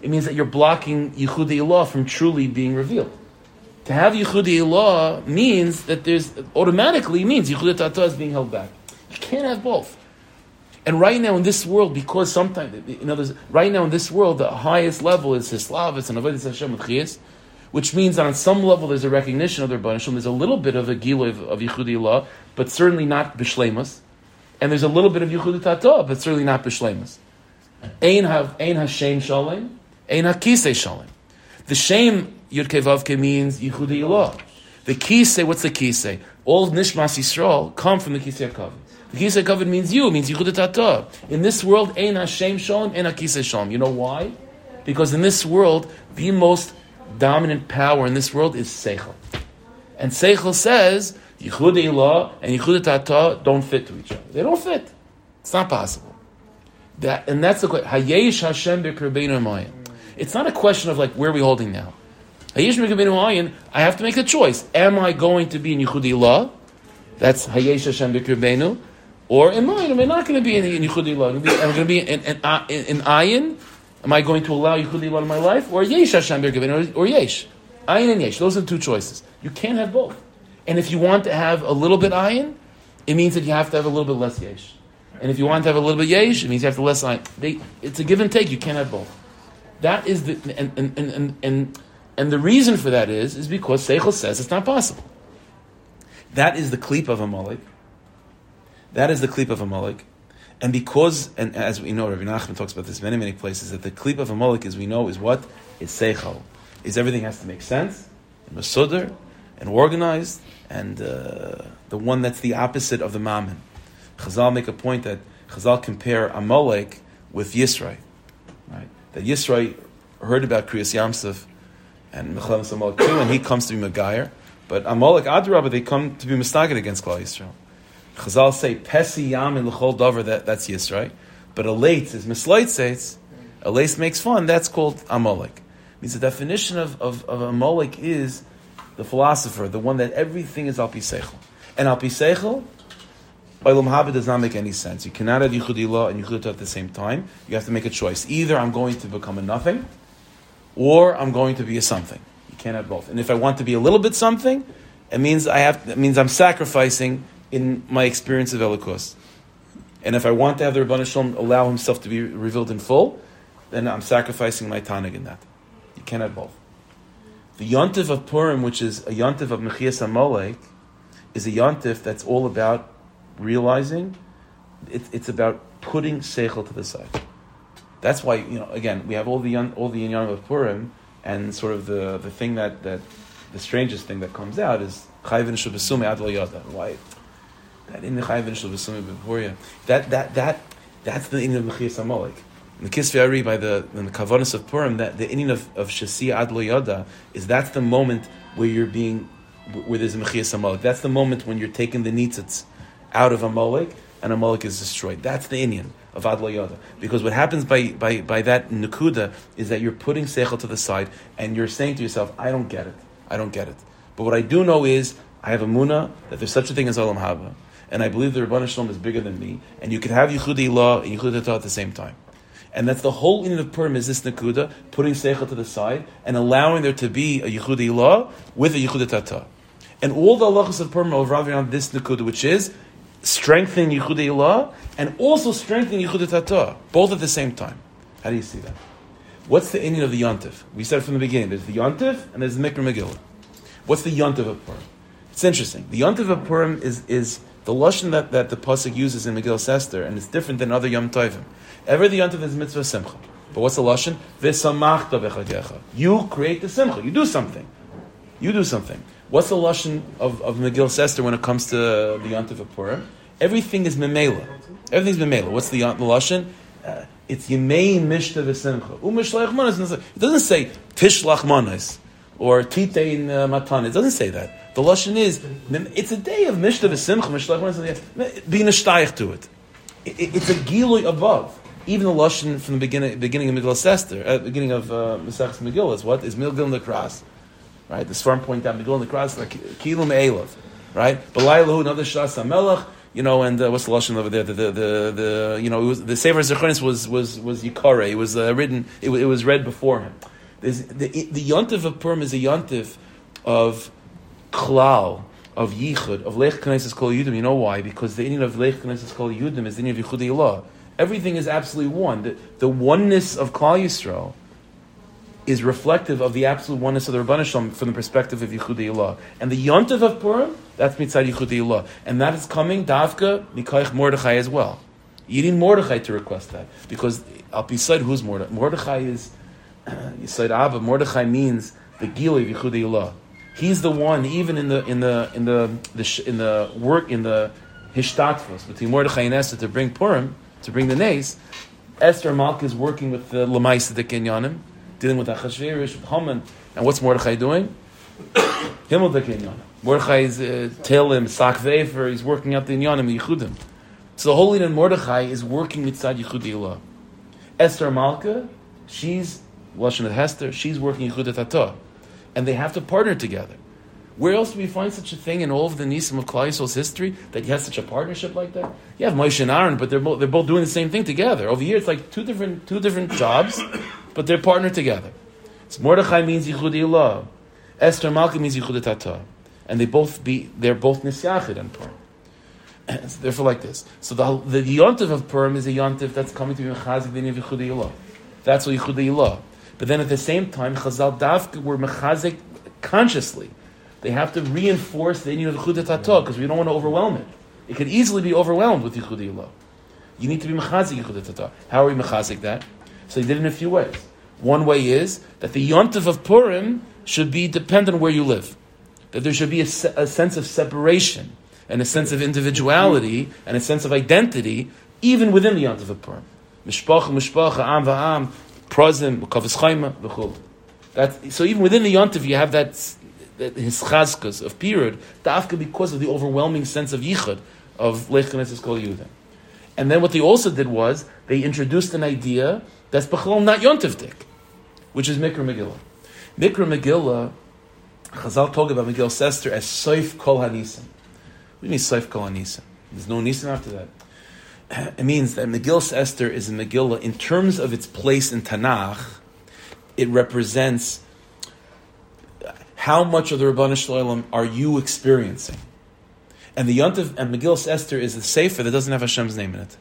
it means that you're blocking Yichudi Ilah from truly being revealed. To have Yichudi Ilah means that there's, automatically means Yichudi Tata is being held back. You can't have both. And right now in this world, because sometimes, in other words, right now in this world, the highest level is Hislavas and Avodah Hashem with which means that on some level there's a recognition of their Banishim. There's a little bit of a Gila of, of Yichudi Allah, but certainly not Bishlemus. And there's a little bit of Yichudi Tata, but certainly not Bishlemus. Ein Hashem Shalem, Ein HaKisei Shalem. The shame Yud Vavke means Yichudi Allah. The Kisei, what's the Kisei? All Nishmas Yisrael come from the Kisei HaKavod. The Kisei HaKavod means you, means Yichudi Tata. In this world, Ein Hashem Shalem, Ein HaKisei Shalem. You know why? Because in this world, the most dominant power in this world is Seichel. And Seichel says, Yichud Ilah and Yichud Tata don't fit to each other. They don't fit. It's not possible. That, and that's the question. Hayesh Hashem Mayim. It's not a question of like, where are we holding now? I have to make a choice. Am I going to be in Yichud Ilah? That's Hayesh Hashem B'Kirbeinu. Or am I? Am I not going to be in, in Yichud Ilah? I'm going to be in, in, uh, in, in Ayin Am I going to allow Yichud Ilah in my life? Or Yesh Hashem Birgavin, or, or Yesh? Ayin and Yesh. Those are the two choices. You can't have both. And if you want to have a little bit Ayin, it means that you have to have a little bit less Yesh. And if you want to have a little bit Yesh, it means you have to less Ayin. They, it's a give and take. You can't have both. That is the, and, and, and, and, and the reason for that is, is because Seichel says it's not possible. That is the kleep of Amalek. That is the kleep of Amalek. And because, and as we know, Rabbi Nachman talks about this many, many places, that the klip of Amalek, as we know, is what? Is seichel. Is everything has to make sense, and masudr, and organized, and uh, the one that's the opposite of the mammon. Chazal make a point that Chazal compare a Amalek with Yisrael. Right? That Yisrael heard about Kriyas Yamsuf and Mechlem Samalek too, and he comes to be Megayer. But Amalek Adrabah, they come to be mistaken against Klal Yisrael. Chazal say Pesi Yam in L'chol Dover, that, that's Yisrael. But a late is says, a lace makes fun, that's called Amalek. Means the definition of, of, of Amalek is the philosopher, the one that everything is Al Pisechel. And Al Pisechel, Olam Haba does not make any sense. You cannot have Yichud Ilah and Yichud at the same time. You have to make a choice. Either I'm going to become a nothing, or I'm going to be a something. You can't have both. And if I want to be a little bit something, it means I have. It means I'm sacrificing in my experience of Elikos. And if I want to have the Rabban Shalom allow himself to be revealed in full, then I'm sacrificing my tanig in that. You can't have both. The yontif of Purim, which is a yontif of Mechias Amalek, is a yontif that's all about realizing. It's, it's about putting seichel to the side. That's why you know. Again, we have all the all the inyan of Purim, and sort of the the thing that that the strangest thing that comes out is chayvin shabasume ad yada. Why? That in the chayvin before you. That that that that's the in of Mechias Amalek. The Kisvei by the the Kavanas of Purim, that the inyan of of Shasi ad yada is that's the moment where you're being where there's a Mechias Amalek. That's the moment when you're taking the nitzitz out of Amalek and Amalek is destroyed. That's the inyan of Ad Yoda. Because what happens by, by, by that Nakuda is that you're putting Seichel to the side and you're saying to yourself, I don't get it. I don't get it. But what I do know is, I have a Muna that there's such a thing as Olam Haba. And I believe the Rabban Shalom is bigger than me. And you can have Yichudi Law and Yichudi at the same time. And that's the whole inyan of Purim is this Nakuda, putting Seichel to the side and allowing there to be a Yichudi Law with a Yichudi Tata. And all the halachas of Purim are around this Nakuda, which is strengthening Yichudei Ilah and also strengthening Yichudei Tata, both at the same time. How do you see that? What's the inyan of the Yontif? We said from the beginning, there's the Yontif and there's the Mikra Megillah. What's the Yontif of Purim? It's interesting. The Yontif of Purim is, is the Lashon that, that the Pasuk uses in Megillas Esther, and it's different than other Yom Tovim. Every the Yontif is mitzvah simcha. But what's the Lashon? V'samachta b'chagecha. You create the simcha. You do something. You do something. What's the lashon of, of Megillas Esther when it comes to the Yontif of? Everything is memela. Everything's memela. What's the, the lashon? Uh, it's Yemei Mishta V'Simcha. U'Mishlach Manas. It doesn't say Tishlach Manas or Titein uh, Matan. It doesn't say that. The lashon is it's a day of Mishta V'Simcha. Mishlach Manas. Being a shtayich to it. it. It's a gilui above. Even the lashon from the beginning, beginning of Megillas Esther, uh, beginning of uh, Mesachs Megillah is what is in the cross. Right? The Sfarm point in the cross like Kilum Eilav. Right? Belaylahu, another Shas HaMelech you know, and uh, what's the lashon over there? The, the, the, the you know, was, the Sefer Zechonis was was was Yikare. It was uh, written. It, it, was read before him. There's, the the yontif of Purim is a yontif of klal of yichud of lech knesses kol yudim. You know why? Because the inyan of lech knesses kol yudim is the inyan of yichud. Everything is absolutely one. The, the oneness of Klal Yisrael is reflective of the absolute oneness of the Rabbanah Shalom from the perspective of Allah. And the Yontiv of Purim, that's Mitzad Allah. And that is coming, Davka, Mikaich Mordechai as well. You need Mordechai to request that. Because Al Pisaid, who's Mordechai? Mordechai is, (clears throat) you said Abba, Mordechai means the Gili of Allah. He's the one, even in the in the in the, the in the work in the hishtatfus between Mordechai and Esther to bring Purim, to bring the Nace. Esther Malka is working with the Lamaisa de Kenyanim, dealing with Achashverosh, Haman. And what's Mordechai doing? (coughs) Mordechai is uh, Telim, Sak Vefer, he's working out the Inyanim, Yichudim. So the Holy and Mordechai is working inside Yichudi Allah. Esther Malka, she's, Lashon of Hester, she's working Yichud Tata. And they have to partner together. Where else do we find such a thing in all of the Nisim of Klal Yisrael's history that you have such a partnership like that? You have Moshe and Aaron, but they're both, they're both doing the same thing together. Over here, it's like two different two different (coughs) jobs, but they're partnered together. So Mordechai means Yichudi Allah. Esther Malka means Yichud Tata. And they both be they're both Nisyachid and Purim. (clears throat) Therefore, like this. So the the yontif of Purim is a yontif that's coming to be mechazik the Yichudi Allah. That's what Yichudi Allah. But then at the same time, Chazal Davka were mechazik consciously. They have to reinforce the inyan of Yichud Tata because we don't want to overwhelm it. It could easily be overwhelmed with Yichudi Allah. You need to be mechazik Yichud Tata. How are we mechazik that? So he did it in a few ways. One way is that the yontif of Purim should be dependent on where you live. That there should be a, se- a, sense of separation and a sense of individuality and a sense of identity even within the yontif of Purim. Mishpacha, mishpacha, am va'am, prazim, kavis chayma, v'chul. That, so even within the yontif you have that his chazkas of period, dafka because of the overwhelming sense of yichud of lechanes kol Yehuda. And then what they also did was they introduced an idea that's b'chalom not Yontif yontivdik, which is Mikra Megillah. Mikra Megillah, Chazal talk about Megillas Esther as Soif Kol Hanisim. What do you mean Soif Kol Hanisim? There's no Nisim after that. (clears throat) It means that Megillah Esther is a Megillah in terms of its place in Tanakh. It represents how much of the Rabbanu Shalom are you experiencing? And the Yontif and Megillah Esther is the sefer that doesn't have Hashem's name in it.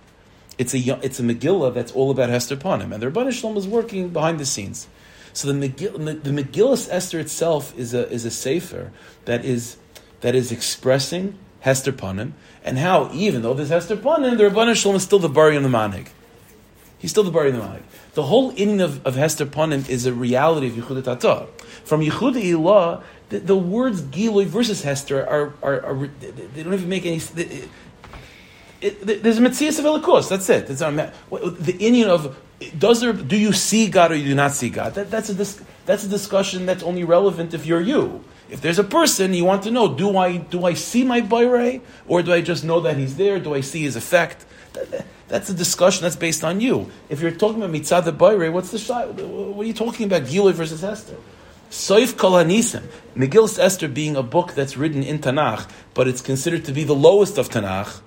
It's a it's a Megillah that's all about Hester Panim, and the Rabbanu Shalom is working behind the scenes. So the Megillah, the Megillah Esther itself is a is a sefer that is that is expressing Hester Panim, and how even though there's Hester Panim, the Rabbanu Shalom is still the Bari and the Manig. He's still the Bari and the Manig. The whole inyan of, of Hester Panim is a reality of Yichud Tata. From Yichud Ilah, the, the, words Giloi versus Hester are, are, are, they don't even make any. It, it, there's a Metzias of Elikos. That's it. That's our, the inyan of does there do you see God or you do not see God? That, that's a that's a discussion that's only relevant if you're you. If there's a person, you want to know: Do I do I see my Bayre, or do I just know that he's there? Do I see his effect? That, that's a discussion that's based on you. If you're talking about mitzad the Bayre, what's the shy? What are you talking about? Gilui versus Esther. Soif Kol Hanisim, Megillah Esther being a book that's written in Tanakh, but it's considered to be the lowest of Tanakh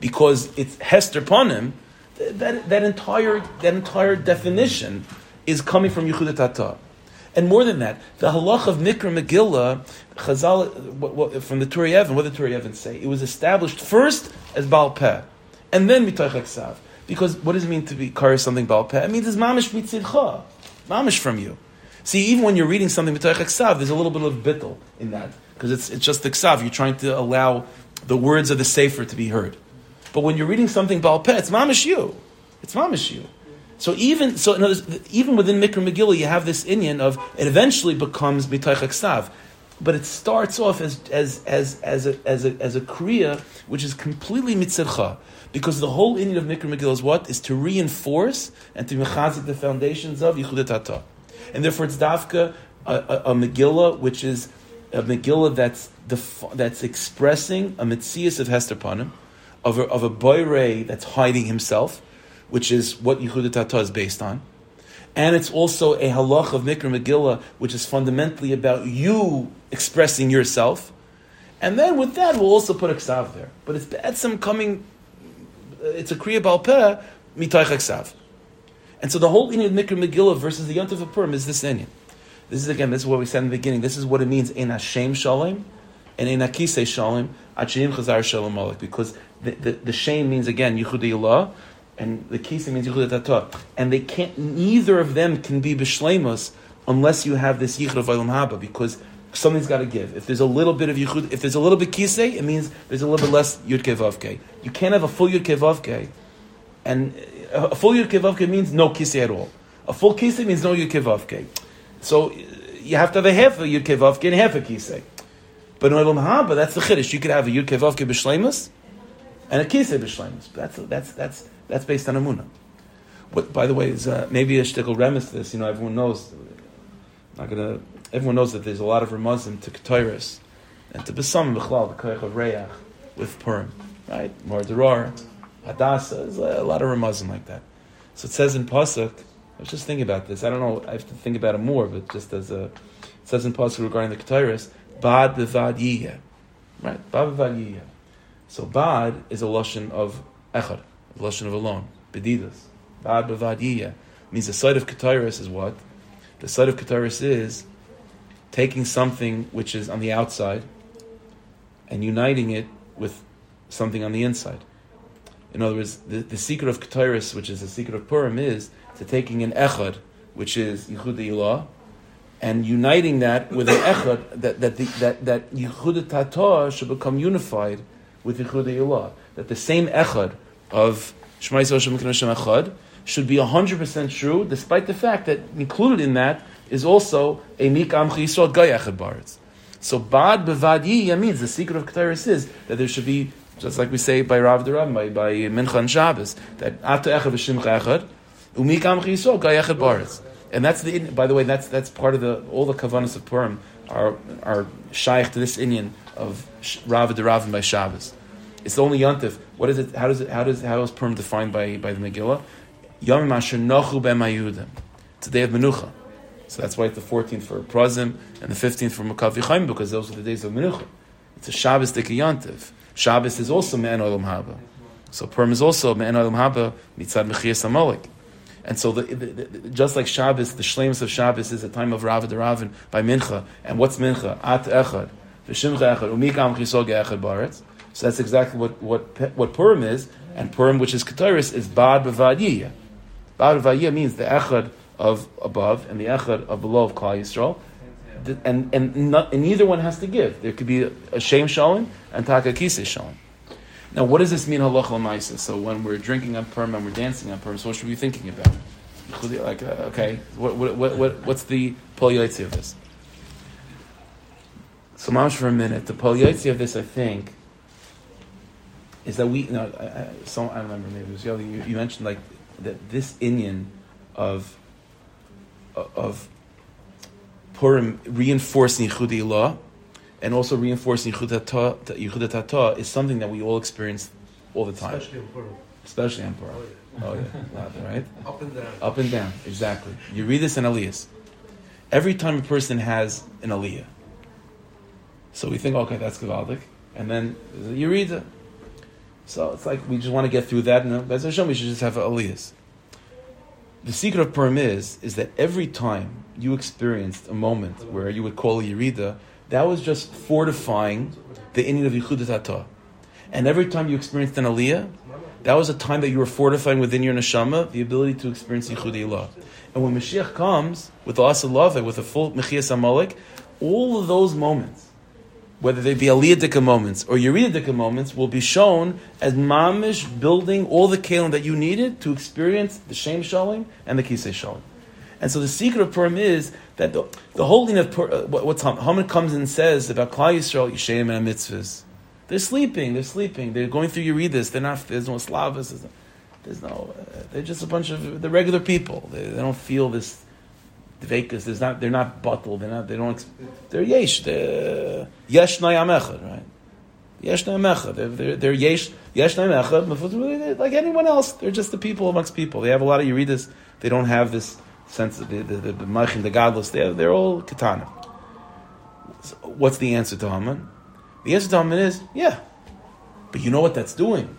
because it's Hester Panim. That, that entire that entire definition is coming from Yehuda Tata. And more than that, the halach of Mikra Megillah, Chazal, what, what, from the Turei Even, what did the Turei Even say? It was established first as Baal Peh, and then Mitoich Sav. Because what does it mean to be kari something Baal Peh? It means it's mamish mitzidcha, mamish from you. See, even when you're reading something Mitoich Sav, there's a little bit of bittel in that because it's, it's just the ksav. You're trying to allow the words of the sefer to be heard. But when you're reading something Baal Peh, it's mamish you. It's mamish you. So even so, words, even within Mikra Megillah, you have this inyan of it eventually becomes Mitaych Ksav, but it starts off as as as as a as a, as a kriya which is completely mitzircha, because the whole inyan of Mikra Megillah is what? Is to reinforce and to mechazik the foundations of Yichud and therefore it's dafka a, a, a Megillah which is a Megillah that's that's expressing a mitzias of Hester Panim, of a, of a that's hiding himself which is what Yehuda Tata is based on. And it's also a halach of Mikra Megillah, which is fundamentally about you expressing yourself. And then with that, we'll also put a ksav there. But it's be'etzim coming, uh, it's a kriya balpeh, mitaych ksav. And so the whole inyan of Mikra Megillah versus the Yontif of Purim is this inyan. This is again, this is what we said in the beginning. This is what it means in Hashem Shalom and in Akise Shalom, Achim Chazar Shalom Malik. Because the, the, the shame means again, Yichudi Allah, and the kisa means yichud tatah, and they can't. Neither of them can be b'shleimus unless you have this yichud of olam haba, because something's got to give. If there's a little bit of yichud, if there's a little bit kisei, it means there's a little bit less yud kevavke. You can't have a full yud kevavke, and a full yud kevavke means no kisei at all. A full kisei means no yud kevavke. So you have to have a half a yud kevavke and half a kisei. But in haba, that's the chiddush. You could have a yud kevavke b'shleimus and a kisei b'shleimus. That's that's that's that's based on Amunah. What, by the way, is uh, maybe a shtickle remes this. You know, everyone knows. Not gonna. Everyone knows that there's a lot of remazim to Ketairis and to Besam Bechlal, the Koyach of Reyach with Purim, right? More Derar, Hadassah. There's a lot of remazim like that. So it says in pasuk. I was just thinking about this. I don't know. I have to think about it more, but just as a, it says in pasuk regarding the Ketairis, Bad bevad yiyeh, right? Bad bevad yiyeh. So bad is a lashon of echad a lashon of alone. Bedidas. Bad bavadiyah means the side of Ketairis is what? The side of Ketairis is taking something which is on the outside and uniting it with something on the inside. In other words, the, the secret of Ketairis, which is the secret of Purim, is to taking an echad, which is Yichud Ilah, and uniting that with an echad, that, that, the, that, that Yichud should become unified with Yichud Ilah. That the same echad of Shema Yisrael Shem Echad should be 100% true, despite the fact that included in that is also a Mikam Yisrael Gayachad Baritz. So Bad Bevadi means the secret of Ketairis is that there should be, just like we say by Rav Duram, by, by Mincha and Shabbos, that Ata Echad V'Shim Echad, Umikam Yisrael Gayachad Baritz. And that's the, by the way, that's that's part of the all the kavanas of Purim are are shaykh to this inyan of Rav Deravim by Shabbos. It's the only yontif. What is it? How does it? How does how is Purim defined by by the Megillah? Yom Asher Nochu Ben. It's a day of Menucha. So that's why it's the 14th for Prazim and the 15th for Makav because those are the days of Menucha. It's a Shabbos Dikayantiv. Shabbos is also Me'en Olam Haba. So Purim is also Me'en Olam Haba Mitzad Mechias Amalek. And so, the, the, the, just like Shabbos, the Shlemus of Shabbos is a time of Rav Ravin by Mincha. And what's Mincha? At Echad. V'shimcha Echad. Umikam Chisog Echad Baretz. So that's exactly what, what, what Purim is. And Purim, which is Keteris, is Bad B'vadiyah. Bad B'vadiyah means the Echad of above and the Echad of below of Klal Yisrael. And, and, not, and neither one has to give. There could be a, shame showing and taka kise showing. Now, what does this mean, halach l'maisa? So when we're drinking on Purim and we're dancing on Purim, so what should we be thinking about? Like, uh, okay, what, what, what, what, what's the polyotzi of this? So, mamish for a minute, the polyotzi of this, I think, is that we, no, I, I, so, I remember, maybe it was you, you mentioned like that this inyan of, of Purim reinforcing Yichudi law and also reinforcing Yichud Tata is something that we all experience all the time, Especially in Purim. especially Purim. Oh yeah, oh, Loud, right? (laughs) Up and down. Up and down, exactly. You read this in Aliyahs. Every time a person has an Aliyah, so we think, okay, that's Gavaldik, and then you read it. So it's like we just want to get through that, and Bez Hashem, we should just have Aliyahs. The secret of Purim is, is that every time you experienced a moment where you would call a Yerida, that was just fortifying the inyan of Yichud Tata. And every time you experienced an Aliyah, that was a time that you were fortifying within your neshama the ability to experience Yichud Ilah. And when Mashiach comes with the Asa Love, with a full Mechias Amalek, all of those moments, whether they be Aliyah moments or Yerida Dika moments, will be shown as mamish building all the kalim that you needed to experience the Shem Shalom and the Kisei Shalom. And so the secret of Purim is that the, the whole thing of Purim, uh, what, what's Ham- Haman comes and says about Klal Yisrael, Yishem and mitzvahs. They're sleeping, they're sleeping, they're going through Yeridis, they're not, there's no Slavas, there's no, uh, they're just a bunch of, they're regular people. They, they don't feel this dvekas, there's not, they're not bottled, they're not, they don't, they're yesh, they're yesh nayam echad, right? Yesh nayam echad, they're, they're, they're yesh, yesh nayam echad, like anyone else, they're just the people amongst people. They have a lot of Yeridis, they don't have this sense the, the, the, the, godless, they're, they're all katana. So what's the answer to Haman? The answer to Haman is, yeah. But you know what that's doing?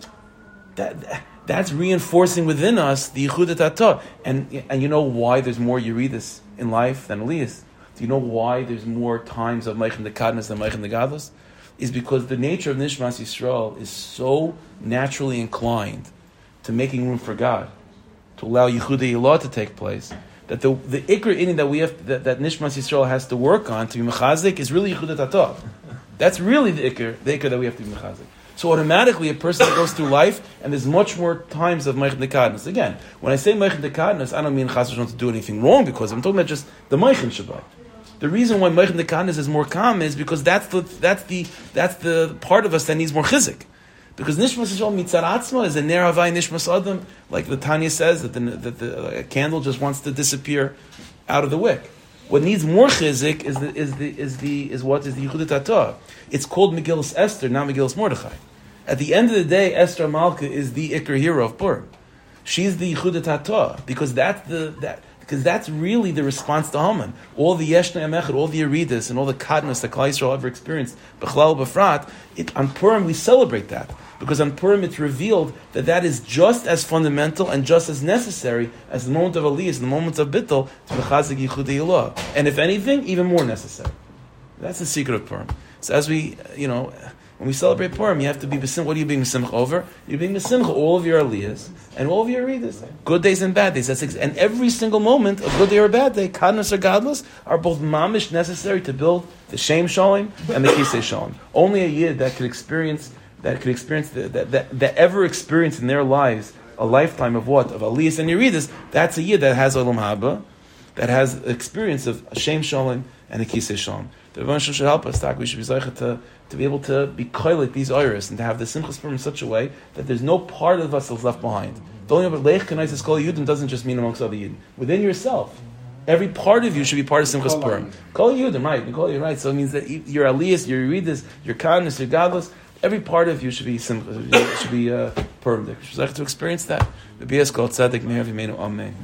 That, that- that's reinforcing within us the Yichud. And, and you know why there's more Yeridis in life than Elias? Do you know why there's more times of Meichem the Kadnas than Meichem the Gadlus? Is because the nature of Nishmas Yisrael is so naturally inclined to making room for God, to allow Yichud Ilah to take place, that the, the Ikr inyan that we have, that, that Nishmas Yisrael has to work on to be Mechazik is really Yichud Tata. That's really the Ikr, the Ikr that we have to be Mechazik. So automatically, a person that goes through life, and there's much more times of Meichem Dekadnas. Again, when I say Meichem Dekadnas, I don't mean Chas to do anything wrong, because I'm talking about just the Meichem Shabbat. The reason why Meichem Dekadnas is more common is because that's the, that's the, that's the part of us that needs more chizik. Because Nishmas Yisrael Mitzar Atzma is a Ner Havai Nishmas Adam, like the Tanya says, that the, that the candle just wants to disappear out of the wick. What needs more chizik is the, is the, is the, is what is the Yichud Tata. It's called Megillus Esther, not Megillus Mordechai. At the end of the day, Esther Malka is the Iker hero of Purim. She's the Yichud Tata because that's the that because that's really the response to Haman. All the Yeshna Emechad, all the Eridus, and all the Kadnas that Klal Yisrael ever experienced, Bechlal Befrat, it, on Purim we celebrate that. Because on Purim it's revealed that that is just as fundamental and just as necessary as the moment of Aliyah, the moment of Bittel, to Bechazik Yichud And if anything, even more necessary. That's the secret of Purim. So as we, you know, when we celebrate Purim, you have to be besim. What are you being besimcha over? You're being besimcha all of your aliyahs and all of your readers, good days and bad days. That's ex- and every single moment, a good day or a bad day, kadnas or godless, are both mamish necessary to build the shame shalom and the kisei shalom. Only a yid that could experience that could experience the, that, that that ever experience in their lives a lifetime of what of aliyahs and yeridas. That's a yid that has olam haba, that has experience of shame shalom and a kisei shalom. The Rebbe should help us. We should be to, to be able to be koilik these iris and to have the simchas purim in such a way that there's no part of us that's left behind. The only other leich kanais is called yudin doesn't just mean amongst other yidden. Within yourself, Every part of you should be part of Simchas Purim. You them right. Call you right. So it means that your Elias, your Yeridis, your Kindness, your Godless, every part of you should be Simchas, should be uh. Should like to experience that. The BS called Tzedek Meir V'Meinu. Amen.